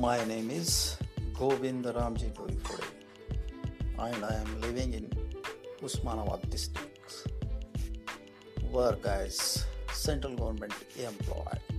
My name is Govind Ramji Goifode and I am living in Usmanabad district. Work as central government employee.